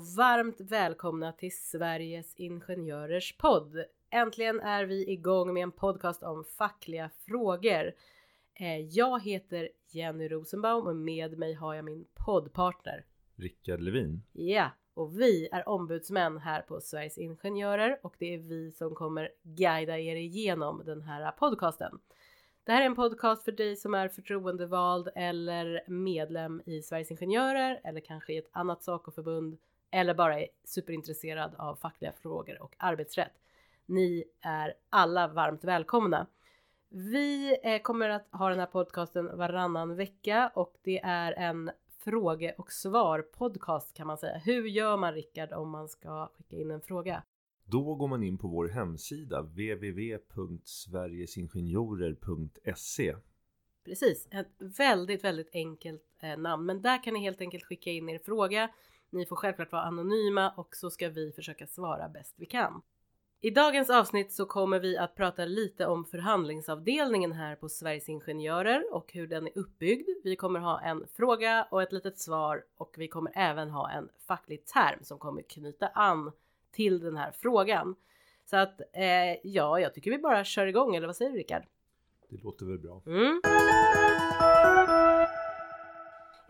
och varmt välkomna till Sveriges Ingenjörers podd. Äntligen är vi igång med en podcast om fackliga frågor. Eh, jag heter Jenny Rosenbaum och med mig har jag min poddpartner Rickard Levin. Ja, och vi är ombudsmän här på Sveriges Ingenjörer och det är vi som kommer guida er igenom den här podcasten. Det här är en podcast för dig som är förtroendevald eller medlem i Sveriges Ingenjörer eller kanske i ett annat Sacoförbund eller bara är superintresserad av fackliga frågor och arbetsrätt. Ni är alla varmt välkomna. Vi eh, kommer att ha den här podcasten varannan vecka och det är en fråge och svar podcast kan man säga. Hur gör man Rickard om man ska skicka in en fråga? Då går man in på vår hemsida www.sverigesingenjorer.se Precis, ett väldigt, väldigt enkelt eh, namn. Men där kan ni helt enkelt skicka in er fråga. Ni får självklart vara anonyma och så ska vi försöka svara bäst vi kan. I dagens avsnitt så kommer vi att prata lite om förhandlingsavdelningen här på Sveriges Ingenjörer och hur den är uppbyggd. Vi kommer ha en fråga och ett litet svar och vi kommer även ha en facklig term som kommer knyta an till den här frågan. Så att eh, ja, jag tycker vi bara kör igång eller vad säger du Rickard? Det låter väl bra. Mm.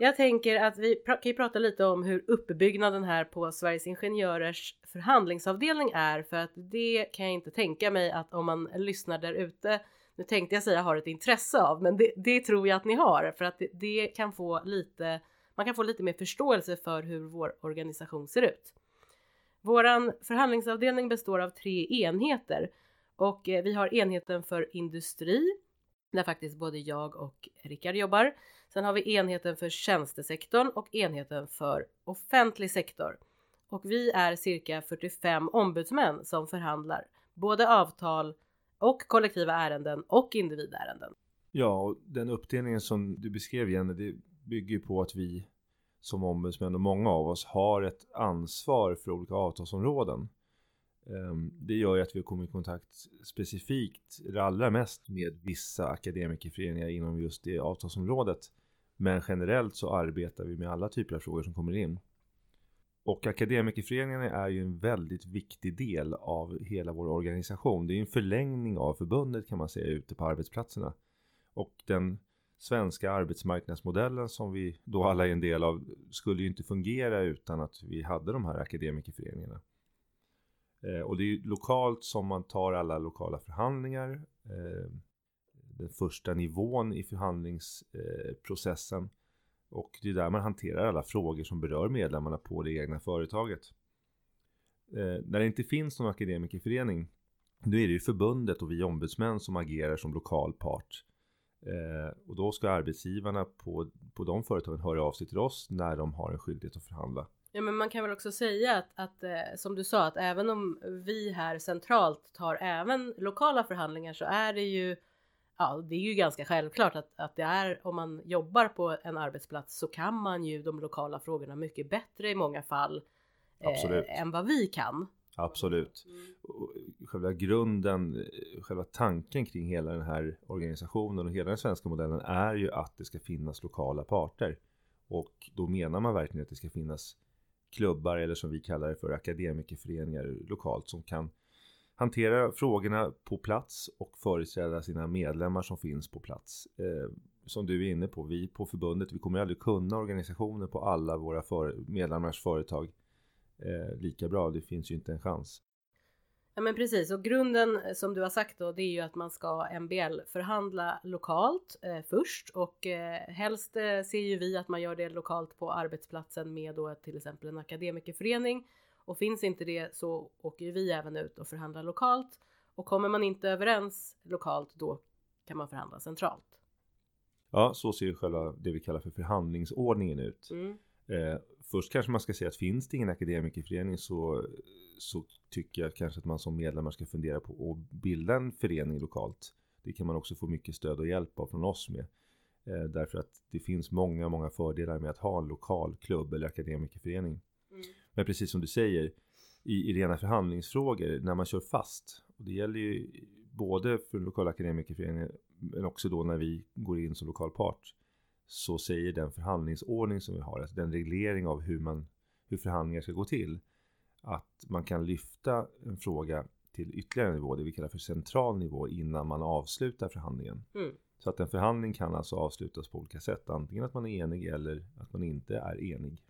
Jag tänker att vi kan ju prata lite om hur uppbyggnaden här på Sveriges Ingenjörers förhandlingsavdelning är för att det kan jag inte tänka mig att om man lyssnar där ute nu tänkte jag säga har ett intresse av, men det, det tror jag att ni har för att det, det, kan få lite, man kan få lite mer förståelse för hur vår organisation ser ut. Våran förhandlingsavdelning består av tre enheter och eh, vi har enheten för industri där faktiskt både jag och Rickard jobbar. Sen har vi enheten för tjänstesektorn och enheten för offentlig sektor. Och vi är cirka 45 ombudsmän som förhandlar både avtal och kollektiva ärenden och individärenden. Ja, och den uppdelningen som du beskrev Jenny, det bygger på att vi som ombudsmän och många av oss har ett ansvar för olika avtalsområden. Ehm, det gör ju att vi kommer i kontakt specifikt, eller allra mest med vissa akademikerföreningar inom just det avtalsområdet. Men generellt så arbetar vi med alla typer av frågor som kommer in. Och akademikerföreningarna är ju en väldigt viktig del av hela vår organisation. Det är en förlängning av förbundet kan man säga ute på arbetsplatserna. Och den svenska arbetsmarknadsmodellen som vi då alla är en del av skulle ju inte fungera utan att vi hade de här akademikerföreningarna. Eh, och det är lokalt som man tar alla lokala förhandlingar. Eh, den första nivån i förhandlingsprocessen. Och det är där man hanterar alla frågor som berör medlemmarna på det egna företaget. Eh, när det inte finns någon akademikerförening då är det ju förbundet och vi ombudsmän som agerar som lokal part. Eh, och då ska arbetsgivarna på, på de företagen höra av sig till oss när de har en skyldighet att förhandla. Ja men man kan väl också säga att, att eh, som du sa att även om vi här centralt tar även lokala förhandlingar så är det ju Ja, det är ju ganska självklart att, att det är om man jobbar på en arbetsplats så kan man ju de lokala frågorna mycket bättre i många fall eh, än vad vi kan. Absolut. Mm. Själva grunden, själva tanken kring hela den här organisationen och hela den svenska modellen är ju att det ska finnas lokala parter. Och då menar man verkligen att det ska finnas klubbar eller som vi kallar det för akademikerföreningar lokalt som kan hantera frågorna på plats och företräda sina medlemmar som finns på plats. Eh, som du är inne på, vi på förbundet, vi kommer aldrig kunna organisationer på alla våra för medlemmars företag eh, lika bra. Det finns ju inte en chans. Ja men precis och grunden som du har sagt då det är ju att man ska MBL förhandla lokalt eh, först och eh, helst eh, ser ju vi att man gör det lokalt på arbetsplatsen med då till exempel en akademikerförening och finns inte det så åker ju vi även ut och förhandlar lokalt och kommer man inte överens lokalt då kan man förhandla centralt. Ja, så ser ju själva det vi kallar för förhandlingsordningen ut. Mm. Eh, först kanske man ska säga att finns det ingen akademikerförening så, så tycker jag kanske att man som medlemmar ska fundera på att bilda en förening lokalt. Det kan man också få mycket stöd och hjälp av från oss med. Eh, därför att det finns många, många fördelar med att ha en lokal klubb eller akademikerförening. Mm. Men precis som du säger, i, i rena förhandlingsfrågor, när man kör fast, och det gäller ju både för den lokala akademikerföreningen, men också då när vi går in som lokal part, så säger den förhandlingsordning som vi har, alltså den reglering av hur man hur förhandlingar ska gå till. Att man kan lyfta en fråga till ytterligare nivå, det vi kallar för central nivå innan man avslutar förhandlingen. Mm. Så att en förhandling kan alltså avslutas på olika sätt, antingen att man är enig eller att man inte är enig.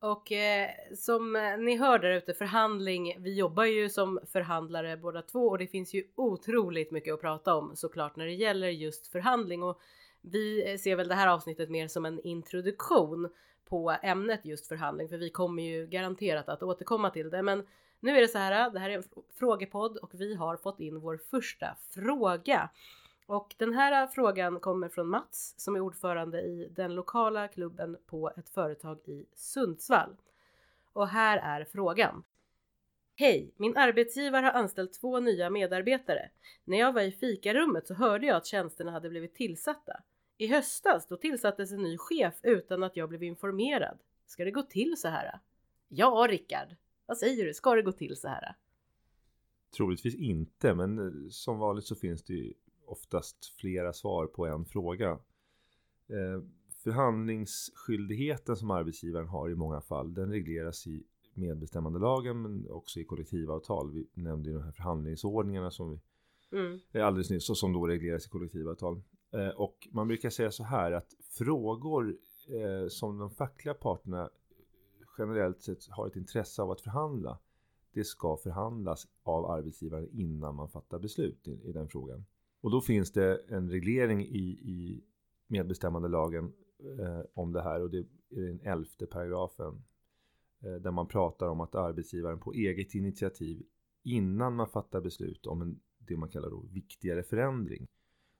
Och eh, som ni hör där ute, förhandling. Vi jobbar ju som förhandlare båda två och det finns ju otroligt mycket att prata om såklart när det gäller just förhandling och vi eh, ser väl det här avsnittet mer som en introduktion på ämnet just förhandling, för vi kommer ju garanterat att återkomma till det. Men nu är det så här, eh, det här är en frågepodd och vi har fått in vår första fråga. Och den här eh, frågan kommer från Mats som är ordförande i den lokala klubben på ett företag i Sundsvall. Och här är frågan. Hej! Min arbetsgivare har anställt två nya medarbetare. När jag var i fikarummet så hörde jag att tjänsterna hade blivit tillsatta. I höstas då tillsattes en ny chef utan att jag blev informerad. Ska det gå till så här? Ja, Rickard. Vad säger du? Ska det gå till så här? Troligtvis inte, men eh, som vanligt så finns det ju oftast flera svar på en fråga. Eh, förhandlingsskyldigheten som arbetsgivaren har i många fall, den regleras i medbestämmandelagen men också i kollektivavtal. Vi nämnde ju de här förhandlingsordningarna som vi Mm. är alldeles nyss och som då regleras i kollektivavtal. Eh, och man brukar säga så här att frågor eh, som de fackliga parterna generellt sett har ett intresse av att förhandla, det ska förhandlas av arbetsgivaren innan man fattar beslut i, i den frågan. Och då finns det en reglering i, i medbestämmandelagen eh, om det här och det är den elfte paragrafen eh, där man pratar om att arbetsgivaren på eget initiativ innan man fattar beslut om en, det man kallar då viktigare förändring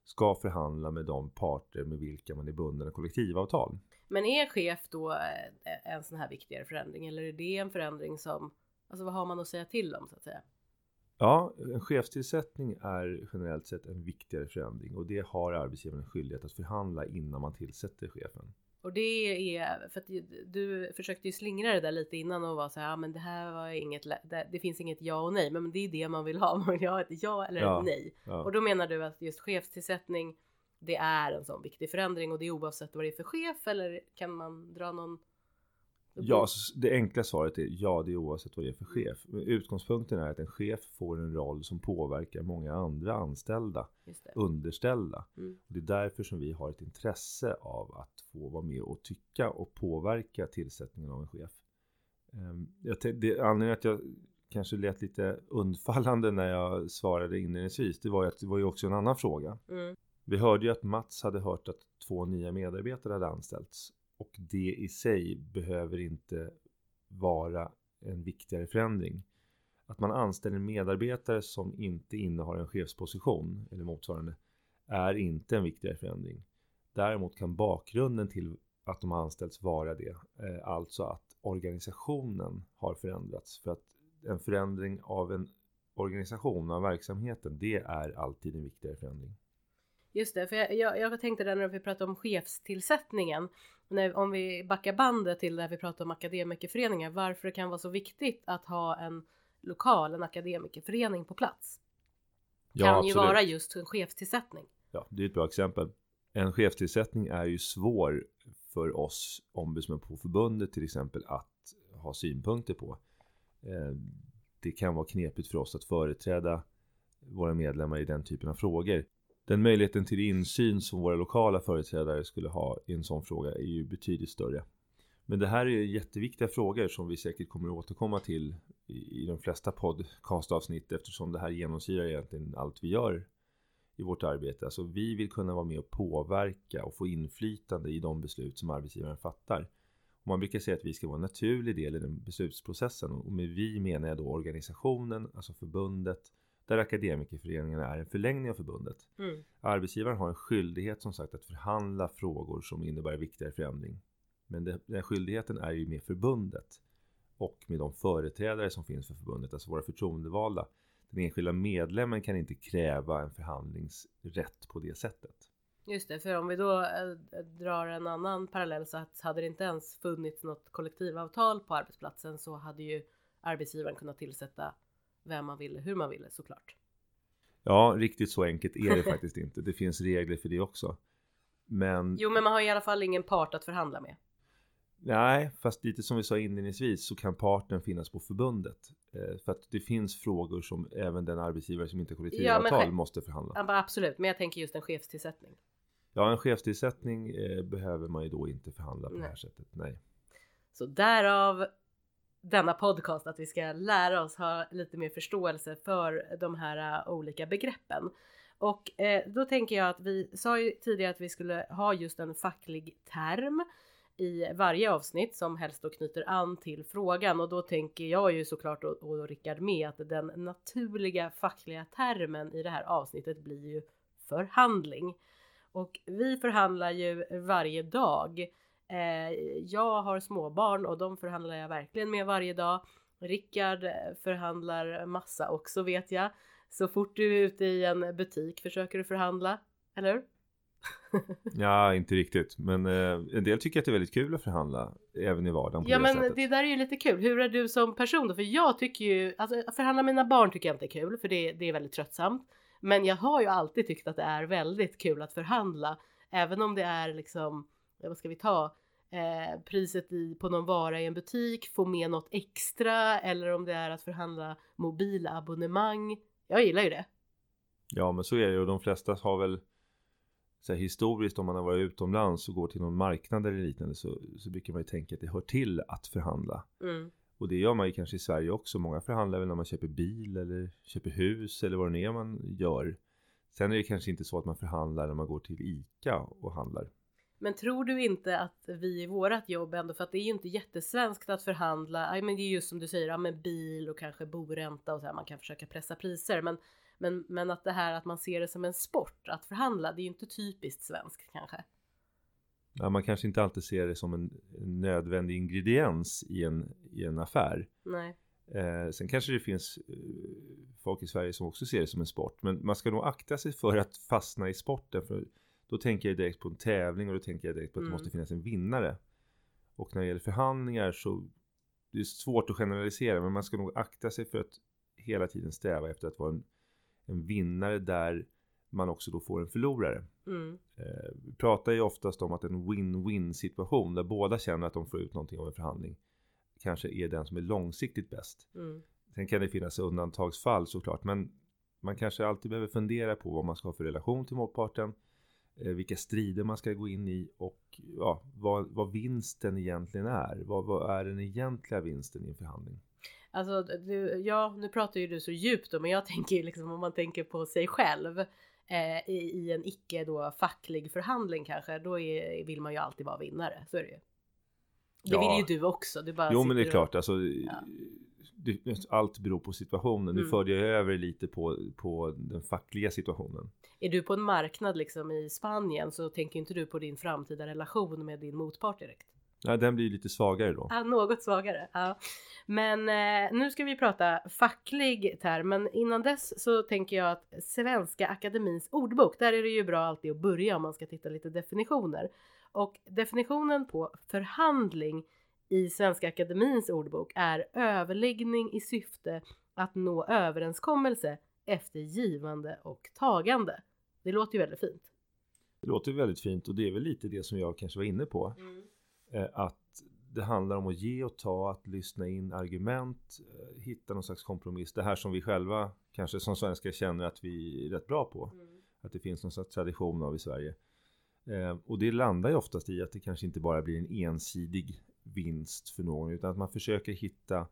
ska förhandla med de parter med vilka man är bunden av kollektivavtal. Men är chef då eh, en sån här viktigare förändring eller är det en förändring som, alltså vad har man att säga till om så att säga? Ja, en chefstillsättning är generellt sett en viktigare förändring och det har arbetsgivaren skyldighet att förhandla innan man tillsätter chefen. Och det är för att du försökte ju slingra det där lite innan och vara så här, ja men det här var inget, det, det finns inget ja och nej, men det är det man vill ha, man vill ha ett ja eller Ja. ett nej. Ja. Och då menar du att just chefstillsättning, det är en sån viktig förändring och det är oavsett vad det är för chef eller kan man dra någon? Ja, det enkla svaret är ja, det är oavsett vad det är för chef. Utgångspunkten är att en chef får en roll som påverkar många andra anställda, underställda. Mm. Det är därför som vi har ett intresse av att få vara med och tycka och påverka tillsättningen av en chef. Ehm, Jag det, anledningen att jag kanske lät lite undfallande när jag svarade inledningsvis, det var ju att det var ju också en annan fråga. Mm. Vi hörde ju att Mats hade hört att två nya medarbetare hade anställts och det i sig behöver inte vara en viktigare förändring. Att man anställer en medarbetare som inte innehar en chefsposition eller motsvarande är inte en viktigare förändring. Däremot kan bakgrunden till att de anställts vara det, eh, alltså att organisationen har förändrats. För att en förändring av en organisation, av verksamheten, det är alltid en viktigare förändring. Just det, för jag, jag, jag tänkte där när vi pratade om chefstillsättningen, när, om vi backar bandet till där vi pratade om akademikerföreningar, varför det kan vara så viktigt att ha en lokal, en akademikerförening på plats. Ja, kan ju absolut. vara just en chefstillsättning. Ja, det är ett bra exempel. En chefstillsättning är ju svår för oss ombudsmän på förbundet till exempel att ha synpunkter på. Eh, Det kan vara knepigt för oss att företräda våra medlemmar i den typen av frågor. Den möjligheten till insyn som våra lokala företrädare skulle ha i en sån fråga är ju betydligt större. Men det här är jätteviktiga frågor som vi säkert kommer att återkomma till i, i de flesta podcastavsnitt eftersom det här genomsyrar egentligen allt vi gör i vårt arbete. Alltså vi vill kunna vara med och påverka och få inflytande i de beslut som arbetsgivaren fattar. Och man brukar säga att vi ska vara en naturlig del i den beslutsprocessen och med vi menar jag då organisationen, alltså förbundet, där akademikerföreningarna är en förlängning av förbundet. Mm. Arbetsgivaren har en skyldighet som sagt att förhandla frågor som innebär viktigare förändring. Men det, den skyldigheten är ju med förbundet och med de företrädare som finns för förbundet, alltså våra förtroendevalda. Den enskilda medlemmen kan inte kräva en förhandlingsrätt på det sättet. Just det, för om vi då äh, drar en annan parallell så att hade det inte ens funnits något kollektivavtal på arbetsplatsen så hade ju arbetsgivaren kunnat tillsätta vem man ville, hur man ville såklart. Ja, riktigt så enkelt är det faktiskt inte. Det finns regler för det också. Men Jo, men man har i alla fall ingen part att förhandla med. Nej, fast lite som vi sa inledningsvis så kan parten finnas på förbundet. Eh, för att det finns frågor som även den arbetsgivare som inte har kollektivavtal Ja, måste förhandla. Ja, absolut, men jag tänker just en chefstillsättning. Ja, en chefstillsättning eh, behöver man ju då inte förhandla på det Nej. här sättet. Nej. Så därav denna podcast att vi ska lära oss ha lite mer förståelse för de här äh, olika begreppen. Och eh, då tänker jag att vi sa ju tidigare att vi skulle ha just en facklig term i varje avsnitt som helst då knyter an till frågan och då tänker jag ju såklart och, och Rickard med att den naturliga fackliga termen i det här avsnittet blir ju förhandling. Och vi förhandlar ju varje dag. Eh, jag har småbarn och de förhandlar jag verkligen med varje dag. Rickard eh, förhandlar massa också vet jag. Så fort du är ute i en butik försöker du förhandla, eller hur? Ja, inte riktigt. Men eh, en del tycker att det är väldigt kul att förhandla även i vardagen Ja det men sättet. det där är ju lite kul. Hur är du som person då? För jag tycker ju, alltså att förhandla med mina barn tycker jag inte är kul för det, det är väldigt tröttsamt. Men jag har ju alltid tyckt att det är väldigt kul att förhandla. Även om det är liksom, vad ska vi ta? Eh, priset i, på någon vara i en butik, få med något extra eller om det är att förhandla mobilabonnemang. Jag gillar ju det. Ja, men så är det och de flesta har väl så här, historiskt om man har varit utomlands och går till någon marknad eller liknande så, så brukar man ju tänka att det hör till att förhandla. Mm. Och det gör man ju kanske i Sverige också. Många förhandlar väl när man köper bil eller köper hus eller vad det nu är man gör. Sen är det kanske inte så att man förhandlar när man går till ICA och handlar. Men tror du inte att vi i vårat jobb ändå, för att det är ju inte jättesvenskt att förhandla, ja, men det är just som du säger, ja, men bil och kanske boränta och så här, man kan försöka pressa priser, men, men, men att det här att man ser det som en sport att förhandla, det är ju inte typiskt svenskt kanske. Ja, man kanske inte alltid ser det som en, en nödvändig ingrediens i en, i en affär. Nej. Eh, sen kanske det finns eh, folk i Sverige som också ser det som en sport. Men man ska nog akta sig för att fastna i sporten. För då tänker jag direkt på en tävling och då tänker jag direkt på att Mm. det måste finnas en vinnare. Och när det gäller förhandlingar så det är svårt att generalisera men man ska nog akta sig för att hela tiden sträva efter att vara en, en vinnare där man också då får en förlorare. Mm. Eh, vi pratar ju oftast om att en win-win situation där båda känner att de får ut någonting av en förhandling kanske är den som är långsiktigt bäst. Mm. Sen kan det finnas undantagsfall såklart men man kanske alltid behöver fundera på vad man ska ha för relation till motparten vilka strider man ska gå in i och ja, vad, vad vinsten egentligen är. Vad, vad är den egentliga vinsten i en förhandling? Alltså, du, ja, nu pratar ju du så djupt då, men jag tänker ju liksom om man tänker på sig själv eh, i, i en icke då facklig förhandling kanske, då är, vill man ju alltid vara vinnare, så är det ju. Det Ja. vill ju du också. Du bara Jo men det är sitter klart, alltså, Ja. Allt beror på situationen. Nu Mm. förde jag över lite på, på den fackliga situationen. Är du på en marknad liksom i Spanien så tänker inte du på din framtida relation med din motpart direkt. Ja, den blir lite svagare då. Ja, något svagare. Ja. Men eh, nu ska vi prata facklig term, men innan dess så tänker jag att Svenska Akademins ordbok, där är det ju bra alltid att börja om man ska titta lite definitioner. Och definitionen på förhandling i Svenska Akademins ordbok är överläggning i syfte att nå överenskommelse efter givande och tagande. Det låter ju väldigt fint. Det låter väldigt fint och det är väl lite det som jag kanske var inne på. Eh, att det handlar om att ge och ta, att lyssna in argument, eh, hitta någon slags kompromiss. Det här som vi själva kanske som svenskar känner att vi är rätt bra på. Att det finns någon slags tradition av i Sverige. Eh, och det landar ju oftast i att det kanske inte bara blir en ensidig vinst för någon utan att man försöker hitta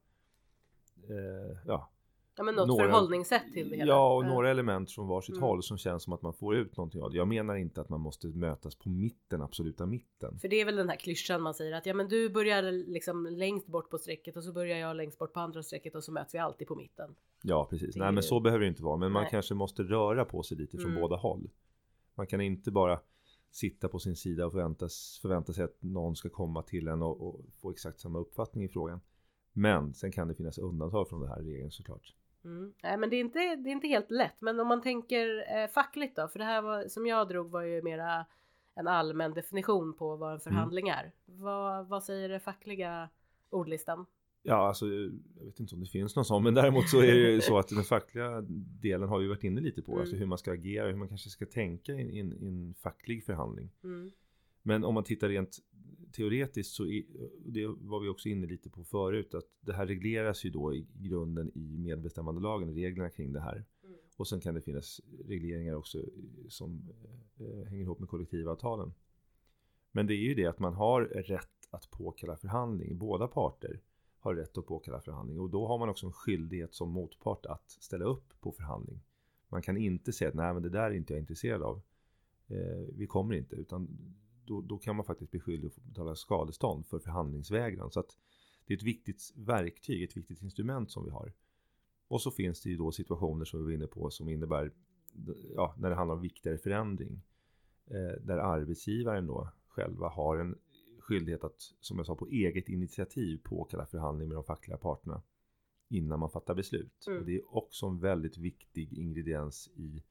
eh, ja, Ja men något Några- förhållningssätt till det hela. Ja, och några element från varsitt Mm. håll som känns som att man får ut någonting av det. Jag menar inte att man måste mötas på mitten, absoluta mitten. För det är väl den här klyschan man säger att ja men du börjar liksom längst bort på strecket och så börjar jag längst bort på andra strecket och så möts vi alltid på mitten. Ja, precis. Det Nej, men så behöver det inte vara. Men man Nej. kanske måste röra på sig lite från Mm. båda håll. Man kan inte bara sitta på sin sida och förväntas, förvänta sig att någon ska komma till en och, och få exakt samma uppfattning i frågan. Men sen kan det finnas undantag från den här regeln såklart. Mm. Nej men det är, inte, det är inte helt lätt. Men om man tänker eh, fackligt då, för det här var, som jag drog var ju mera en allmän definition på vad en förhandling är. Vad, vad säger det fackliga ordlistan? Ja, alltså jag vet inte om det finns någon sån, men däremot så är det ju så att den fackliga delen har vi varit inne lite på, Mm. alltså hur man ska agera, hur man kanske ska tänka i en, i en facklig förhandling. Mm. Men om man tittar rent teoretiskt så är, det var vi också inne lite på förut, att det här regleras ju då i grunden i medbestämmandelagen, reglerna kring det här. Mm. Och sen kan det finnas regleringar också som eh, hänger ihop med kollektivavtalen. Men det är ju det att man har rätt att påkalla förhandling. Båda parter har rätt att påkalla förhandling och då har man också en skyldighet som motpart att ställa upp på förhandling. Man kan inte säga att nej men det där är inte jag intresserad av. Eh, vi kommer inte utan då, då kan man faktiskt bli skyldig att betala skadestånd för förhandlingsvägran. Så att det är ett viktigt verktyg, ett viktigt instrument som vi har. Och så finns det ju då situationer som vi var inne på som innebär, ja, när det handlar om viktigare förändring. Eh, där arbetsgivaren då själva har en skyldighet att, som jag sa, på eget initiativ påkalla förhandling med de fackliga parterna innan man fattar beslut. Mm. Och det är också en väldigt viktig ingrediens i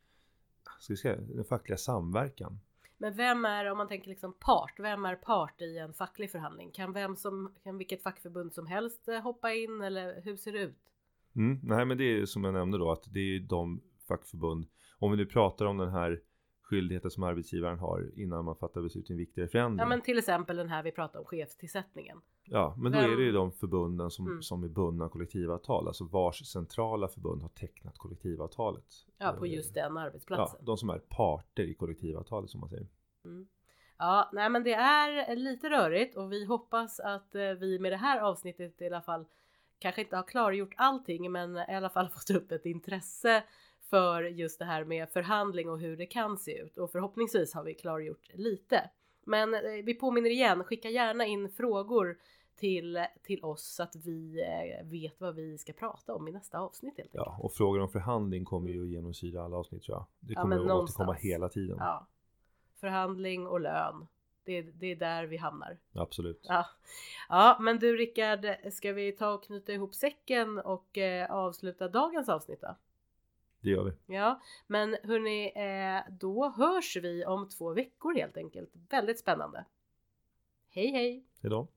ska vi säga, den fackliga samverkan. Men vem är, om man tänker liksom part, vem är part i en facklig förhandling? Kan vem som, kan vilket fackförbund som helst eh, hoppa in eller hur ser det ut? Mm, nej men det är som jag nämnde då att det är de fackförbund, om vi nu pratar om den här skyldigheten som arbetsgivaren har innan man fattar beslut i en viktigare förändring. Ja men till exempel den här vi pratar om chefstillsättningen. Ja, men då Vem- är det ju de förbunden som, Mm. som är bundna av kollektivavtal, alltså vars centrala förbund har tecknat kollektivavtalet. Ja på Eh, just den Ja, arbetsplatsen. de som är parter i kollektivavtalet som man säger. Mm. Ja, nej men det är lite rörigt och vi hoppas att eh, vi med det här avsnittet i alla fall kanske inte har klargjort allting men i alla fall fått upp ett intresse för just det här med förhandling och hur det kan se ut och förhoppningsvis har vi klargjort lite. Men eh, vi påminner igen, skicka gärna in frågor till, till oss så att vi eh, vet vad vi ska prata om i nästa avsnitt helt. Ja, och frågor om förhandling kommer ju genomsyra alla avsnitt tror jag. Det Ja, kommer men att återkomma hela tiden. Ja. Förhandling och lön. Det, det är där vi hamnar. Absolut. Ja. ja, men du Rickard, ska vi ta och knyta ihop säcken och eh, avsluta dagens avsnitt då? Det gör vi. Ja, men hörni, eh, då hörs vi om två veckor helt enkelt. Väldigt spännande. Hej hej! Hejdå.